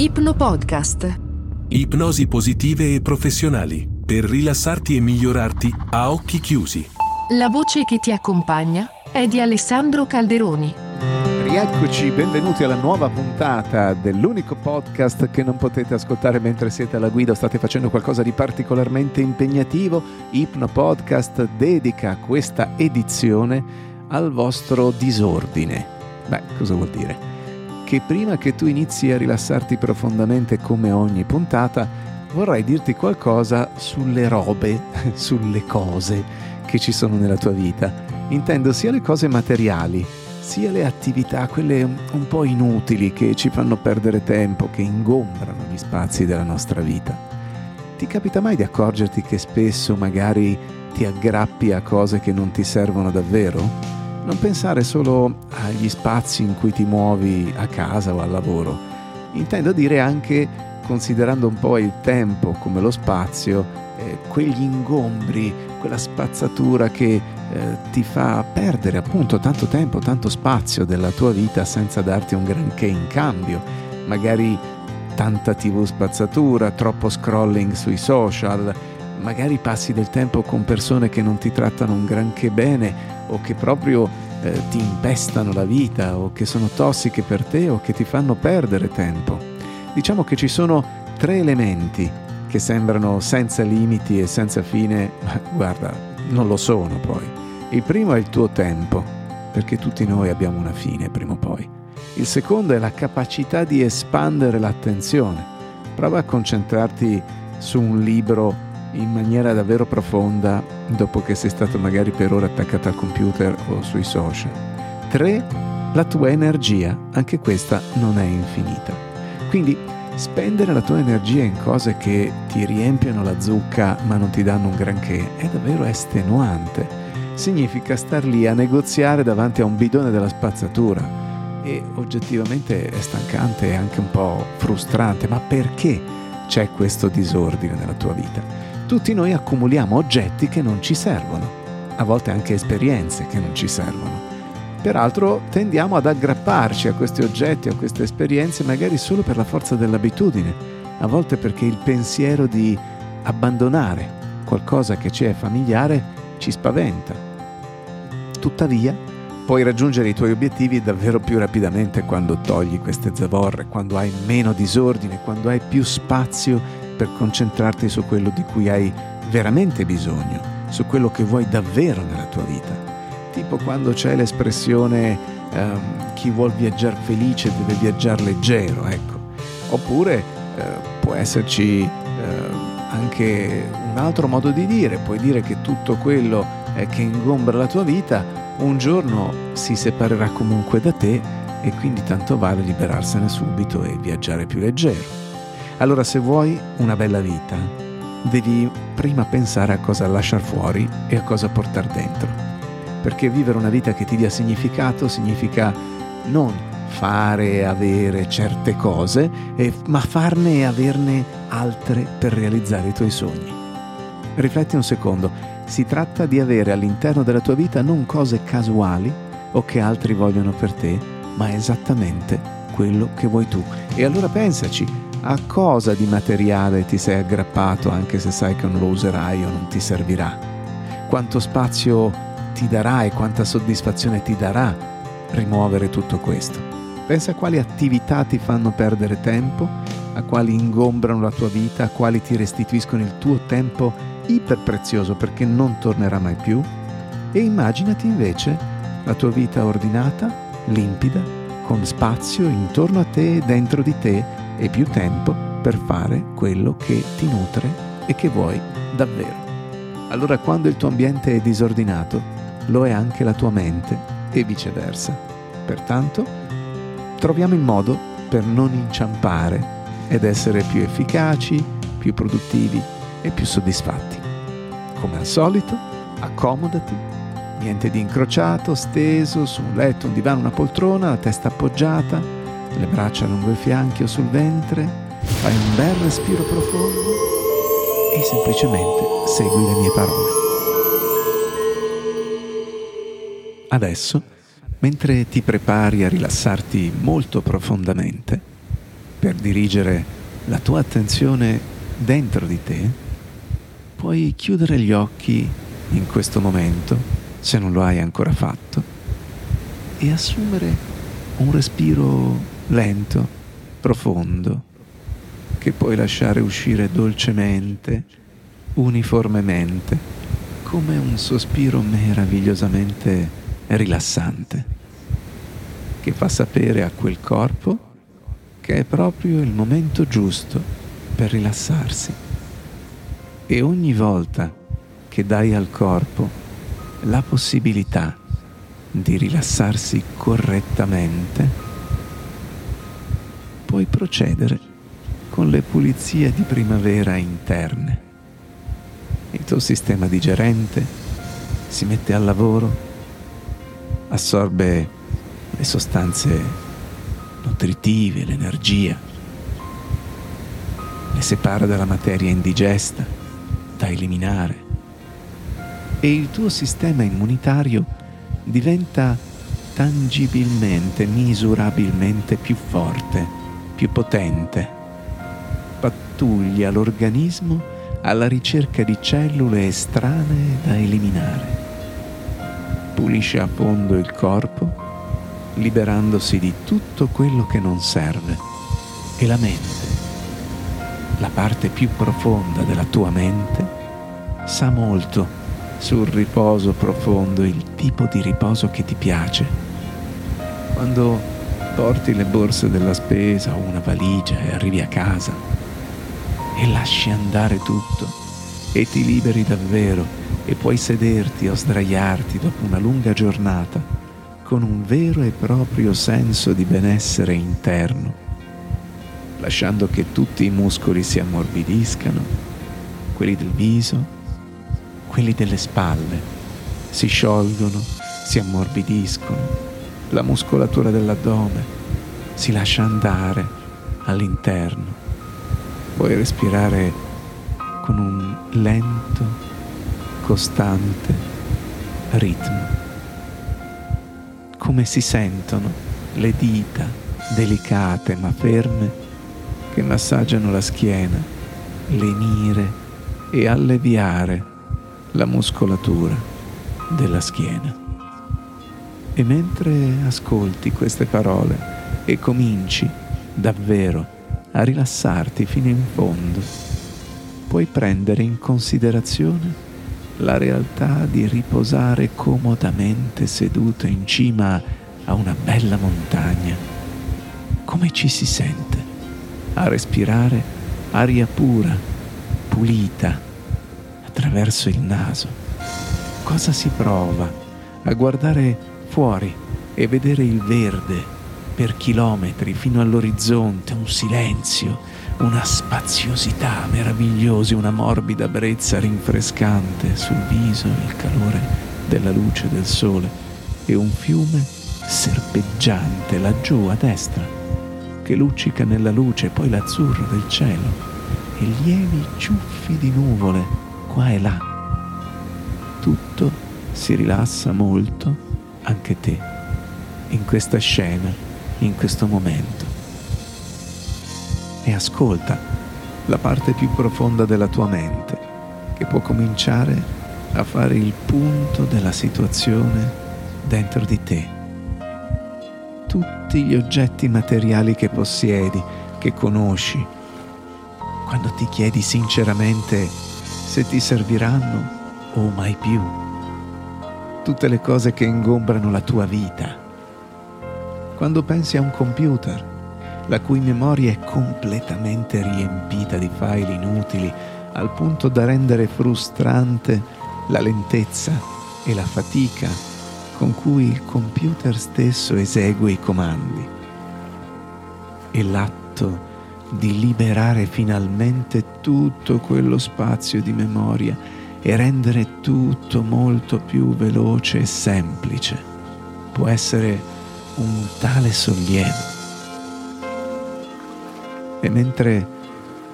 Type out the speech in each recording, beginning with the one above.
Ipnopodcast. Ipnosi positive e professionali per rilassarti e migliorarti a occhi chiusi. La voce che ti accompagna è di Alessandro Calderoni. Rieccoci, benvenuti alla nuova puntata dell'unico podcast che non potete ascoltare mentre siete alla guida o state facendo qualcosa di particolarmente impegnativo. Ipno Podcast dedica questa edizione al vostro disordine. Beh, cosa vuol dire? Che prima che tu inizi a rilassarti profondamente come ogni puntata, vorrei dirti qualcosa sulle robe, sulle cose che ci sono nella tua vita. Intendo sia le cose materiali, sia le attività, quelle un po' inutili che ci fanno perdere tempo, che ingombrano gli spazi della nostra vita. Ti capita mai di accorgerti che spesso magari ti aggrappi a cose che non ti servono davvero? Non pensare solo agli spazi in cui ti muovi a casa o al lavoro. Intendo dire anche, considerando un po' il tempo come lo spazio, eh, quegli ingombri, quella spazzatura che eh, ti fa perdere appunto tanto tempo, tanto spazio della tua vita senza darti un granché in cambio. Magari tanta tv spazzatura, troppo scrolling sui social, magari passi del tempo con persone che non ti trattano un granché bene o che proprio eh, ti impestano la vita o che sono tossiche per te o che ti fanno perdere tempo. Diciamo che ci sono tre elementi che sembrano senza limiti e senza fine, ma guarda, non lo sono poi. Il primo è il tuo tempo, perché tutti noi abbiamo una fine prima o poi. Il secondo è la capacità di espandere l'attenzione. Prova a concentrarti su un libro in maniera davvero profonda dopo che sei stato magari per ore attaccato al computer o sui social. 3. La tua energia, anche questa non è infinita. Quindi spendere la tua energia in cose che ti riempiono la zucca ma non ti danno un granché è davvero estenuante. Significa star lì a negoziare davanti a un bidone della spazzatura e oggettivamente è stancante e anche un po' frustrante, ma perché c'è questo disordine nella tua vita? Tutti noi accumuliamo oggetti che non ci servono, a volte anche esperienze che non ci servono. Peraltro tendiamo ad aggrapparci a questi oggetti, a queste esperienze, magari solo per la forza dell'abitudine, a volte perché il pensiero di abbandonare qualcosa che ci è familiare ci spaventa. Tuttavia, puoi raggiungere i tuoi obiettivi davvero più rapidamente quando togli queste zavorre, quando hai meno disordine, quando hai più spazio per concentrarti su quello di cui hai veramente bisogno, su quello che vuoi davvero nella tua vita. Tipo quando c'è l'espressione um, chi vuol viaggiare felice deve viaggiare leggero, ecco. Oppure uh, può esserci uh, anche un altro modo di dire, puoi dire che tutto quello eh, che ingombra la tua vita un giorno si separerà comunque da te e quindi tanto vale liberarsene subito e viaggiare più leggero. Allora se vuoi una bella vita, devi prima pensare a cosa lasciare fuori e a cosa portare dentro. Perché vivere una vita che ti dia significato significa non fare e avere certe cose, ma farne e averne altre per realizzare i tuoi sogni. Rifletti un secondo, si tratta di avere all'interno della tua vita non cose casuali o che altri vogliono per te, ma esattamente quello che vuoi tu. E allora pensaci, a cosa di materiale ti sei aggrappato anche se sai che non lo userai o non ti servirà? Quanto spazio ti darà e quanta soddisfazione ti darà rimuovere tutto questo? Pensa a quali attività ti fanno perdere tempo, a quali ingombrano la tua vita, a quali ti restituiscono il tuo tempo iperprezioso perché non tornerà mai più e immaginati invece la tua vita ordinata, limpida, con spazio intorno a te e dentro di te e più tempo per fare quello che ti nutre e che vuoi davvero. Allora quando il tuo ambiente è disordinato, lo è anche la tua mente e viceversa. Pertanto, troviamo il modo per non inciampare ed essere più efficaci, più produttivi e più soddisfatti. Come al solito, accomodati, niente di incrociato, steso su un letto, un divano, una poltrona, la testa appoggiata, le braccia lungo i fianchi o sul ventre, fai un bel respiro profondo e semplicemente segui le mie parole. Adesso, mentre ti prepari a rilassarti molto profondamente, per dirigere la tua attenzione dentro di te, puoi chiudere gli occhi in questo momento, se non lo hai ancora fatto, e assumere un respiro lento, profondo, che puoi lasciare uscire dolcemente, uniformemente, come un sospiro meravigliosamente rilassante, che fa sapere a quel corpo che è proprio il momento giusto per rilassarsi. E ogni volta che dai al corpo la possibilità di rilassarsi correttamente, puoi procedere con le pulizie di primavera interne. Il tuo sistema digerente si mette al lavoro, assorbe le sostanze nutritive, l'energia, le separa dalla materia indigesta, da eliminare e il tuo sistema immunitario diventa tangibilmente, misurabilmente più forte, più potente. Pattuglia l'organismo alla ricerca di cellule estranee da eliminare. Pulisce a fondo il corpo liberandosi di tutto quello che non serve. E la mente, la parte più profonda della tua mente, sa molto sul riposo profondo, il tipo di riposo che ti piace. Quando porti le borse della spesa o una valigia e arrivi a casa. E lasci andare tutto. E ti liberi davvero. E puoi sederti o sdraiarti dopo una lunga giornata con un vero e proprio senso di benessere interno, lasciando che tutti i muscoli si ammorbidiscano, quelli del viso, quelli delle spalle, si sciolgono, si ammorbidiscono, la muscolatura dell'addome si lascia andare all'interno. Puoi respirare con un lento, costante ritmo come si sentono le dita delicate ma ferme che massaggiano la schiena, lenire e alleviare la muscolatura della schiena. E mentre ascolti queste parole e cominci davvero a rilassarti fino in fondo, puoi prendere in considerazione la realtà di riposare comodamente seduto in cima a una bella montagna. Come ci si sente a respirare aria pura, pulita, attraverso il naso? Cosa si prova a guardare fuori e vedere il verde per chilometri fino all'orizzonte, un silenzio una spaziosità meravigliosa, una morbida brezza rinfrescante sul viso, il calore della luce del sole e un fiume serpeggiante laggiù a destra che luccica nella luce, poi l'azzurro del cielo e lievi ciuffi di nuvole qua e là. Tutto si rilassa molto, anche te, in questa scena, in questo momento e ascolta la parte più profonda della tua mente che può cominciare a fare il punto della situazione dentro di te. Tutti gli oggetti materiali che possiedi, che conosci, quando ti chiedi sinceramente se ti serviranno o mai più. Tutte le cose che ingombrano la tua vita. Quando pensi a un computer, la cui memoria è completamente riempita di file inutili al punto da rendere frustrante la lentezza e la fatica con cui il computer stesso esegue i comandi. E l'atto di liberare finalmente tutto quello spazio di memoria e rendere tutto molto più veloce e semplice. Può essere un tale sollievo. E mentre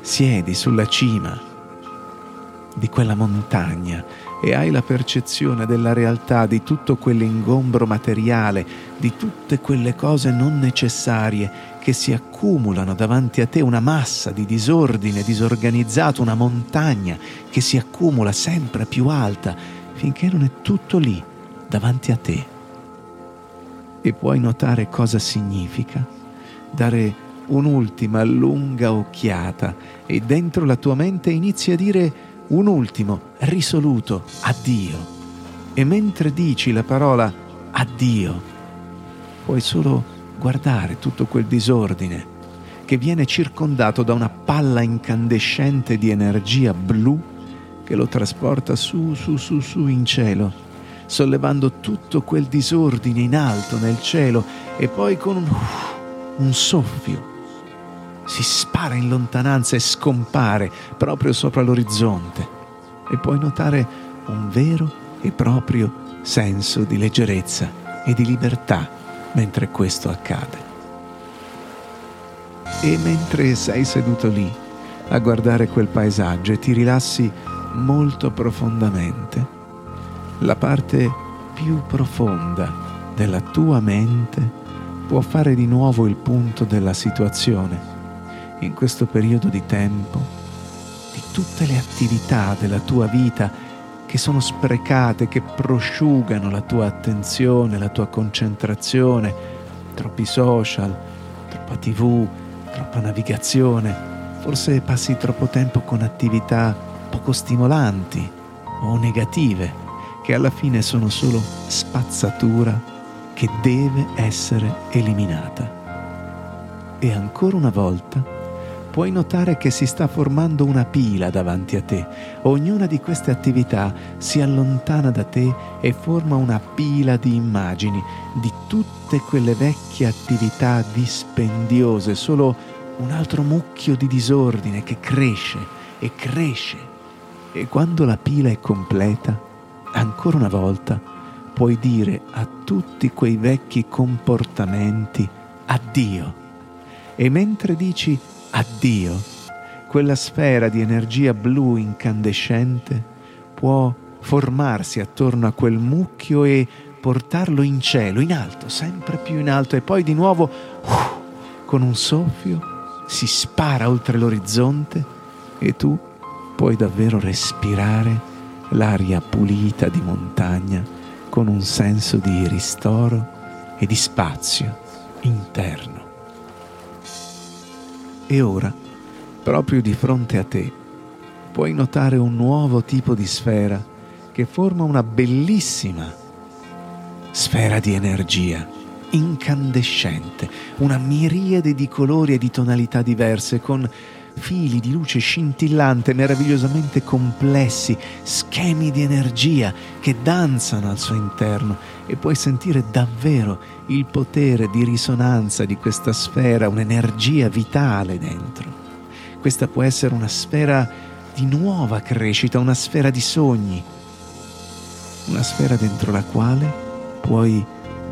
siedi sulla cima di quella montagna e hai la percezione della realtà di tutto quell'ingombro materiale, di tutte quelle cose non necessarie che si accumulano davanti a te, una massa di disordine disorganizzato, una montagna che si accumula sempre più alta finché non è tutto lì davanti a te. E puoi notare cosa significa dare un'ultima lunga occhiata e dentro la tua mente inizi a dire un ultimo risoluto addio. E mentre dici la parola addio, puoi solo guardare tutto quel disordine che viene circondato da una palla incandescente di energia blu che lo trasporta su, su, su, su in cielo, sollevando tutto quel disordine in alto nel cielo e poi con un, un soffio si spara in lontananza e scompare proprio sopra l'orizzonte e puoi notare un vero e proprio senso di leggerezza e di libertà mentre questo accade. E mentre sei seduto lì a guardare quel paesaggio e ti rilassi molto profondamente, la parte più profonda della tua mente può fare di nuovo il punto della situazione in questo periodo di tempo, di tutte le attività della tua vita che sono sprecate, che prosciugano la tua attenzione, la tua concentrazione, troppi social, troppa tv, troppa navigazione, forse passi troppo tempo con attività poco stimolanti o negative, che alla fine sono solo spazzatura che deve essere eliminata. E ancora una volta, puoi notare che si sta formando una pila davanti a te. Ognuna di queste attività si allontana da te e forma una pila di immagini di tutte quelle vecchie attività dispendiose, solo un altro mucchio di disordine che cresce e cresce. E quando la pila è completa, ancora una volta, puoi dire a tutti quei vecchi comportamenti addio. E mentre dici addio, quella sfera di energia blu incandescente può formarsi attorno a quel mucchio e portarlo in cielo, in alto, sempre più in alto e poi di nuovo uh, con un soffio si spara oltre l'orizzonte e tu puoi davvero respirare l'aria pulita di montagna con un senso di ristoro e di spazio interno. E ora, proprio di fronte a te, puoi notare un nuovo tipo di sfera che forma una bellissima sfera di energia incandescente, una miriade di colori e di tonalità diverse con fili di luce scintillante, meravigliosamente complessi, schemi di energia che danzano al suo interno e puoi sentire davvero il potere di risonanza di questa sfera, un'energia vitale dentro. Questa può essere una sfera di nuova crescita, una sfera di sogni, una sfera dentro la quale puoi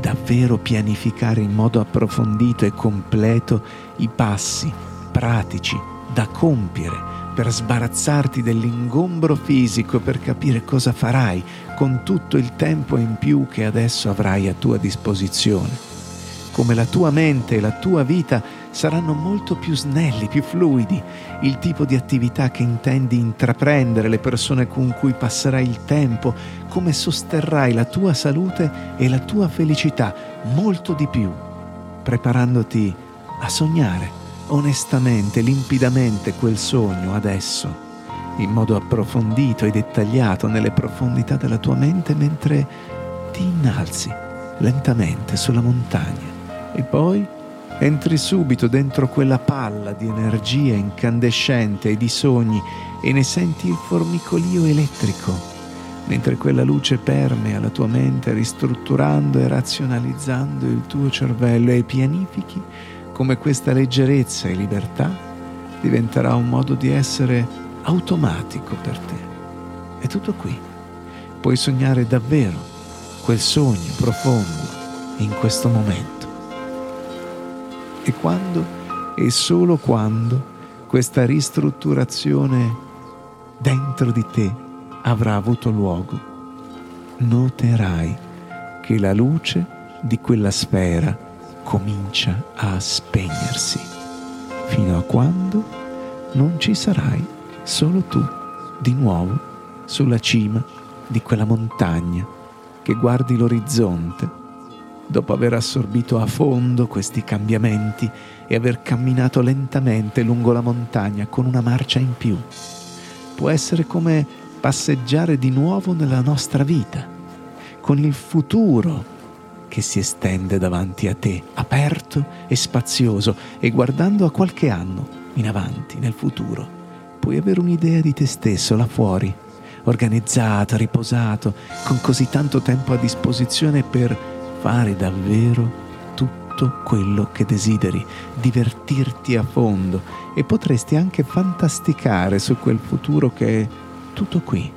davvero pianificare in modo approfondito e completo i passi pratici da compiere per sbarazzarti dell'ingombro fisico e per capire cosa farai con tutto il tempo in più che adesso avrai a tua disposizione. Come la tua mente e la tua vita saranno molto più snelli, più fluidi, il tipo di attività che intendi intraprendere, le persone con cui passerai il tempo, come sosterrai la tua salute e la tua felicità molto di più, preparandoti a sognare onestamente, limpidamente quel sogno adesso, in modo approfondito e dettagliato nelle profondità della tua mente mentre ti innalzi lentamente sulla montagna e poi entri subito dentro quella palla di energia incandescente e di sogni e ne senti il formicolio elettrico, mentre quella luce permea la tua mente ristrutturando e razionalizzando il tuo cervello e pianifichi come questa leggerezza e libertà diventerà un modo di essere automatico per te. È tutto qui. Puoi sognare davvero quel sogno profondo in questo momento. E quando, e solo quando, questa ristrutturazione dentro di te avrà avuto luogo, noterai che la luce di quella sfera comincia a spegnersi, fino a quando non ci sarai solo tu di nuovo sulla cima di quella montagna che guardi l'orizzonte dopo aver assorbito a fondo questi cambiamenti e aver camminato lentamente lungo la montagna con una marcia in più. Può essere come passeggiare di nuovo nella nostra vita, con il futuro che si estende davanti a te, aperto e spazioso, e guardando a qualche anno in avanti, nel futuro, puoi avere un'idea di te stesso là fuori, organizzato, riposato, con così tanto tempo a disposizione per fare davvero tutto quello che desideri, divertirti a fondo e potresti anche fantasticare su quel futuro che è tutto qui,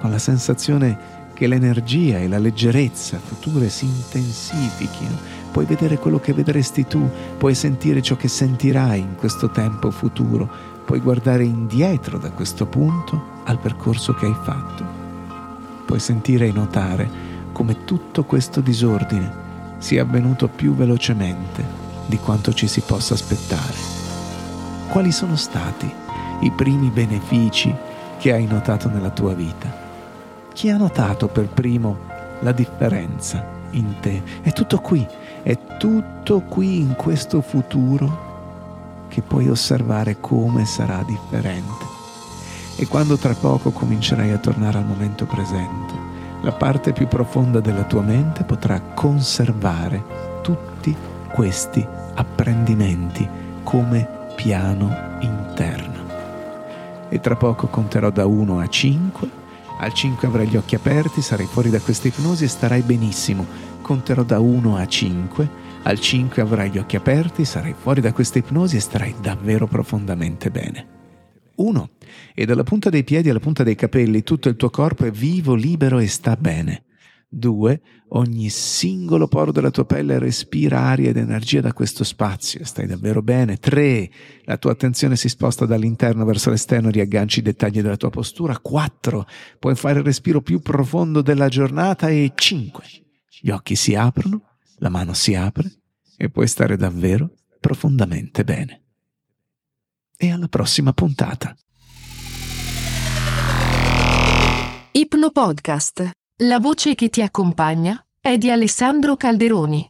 con la sensazione che l'energia e la leggerezza future si intensifichino, puoi vedere quello che vedresti tu, puoi sentire ciò che sentirai in questo tempo futuro, puoi guardare indietro da questo punto al percorso che hai fatto, puoi sentire e notare come tutto questo disordine sia avvenuto più velocemente di quanto ci si possa aspettare. Quali sono stati i primi benefici che hai notato nella tua vita? Chi ha notato per primo la differenza in te? È tutto qui, è tutto qui in questo futuro che puoi osservare come sarà differente. E quando tra poco comincerai a tornare al momento presente, la parte più profonda della tua mente potrà conservare tutti questi apprendimenti come piano interno. E tra poco conterò da 1 a 5. Al 5 avrai gli occhi aperti, sarai fuori da questa ipnosi e starai benissimo. Conterò da 1 a 5. Al 5 avrai gli occhi aperti, sarai fuori da questa ipnosi e starai davvero profondamente bene. 1. E dalla punta dei piedi alla punta dei capelli tutto il tuo corpo è vivo, libero e sta bene. 2. Ogni singolo poro della tua pelle respira aria ed energia da questo spazio, stai davvero bene. 3. La tua attenzione si sposta dall'interno verso l'esterno, riagganci i dettagli della tua postura. 4. Puoi fare il respiro più profondo della giornata. E 5. Gli occhi si aprono, la mano si apre e puoi stare davvero profondamente bene e alla prossima puntata. Ipno Podcast. La voce che ti accompagna è di Alessandro Calderoni.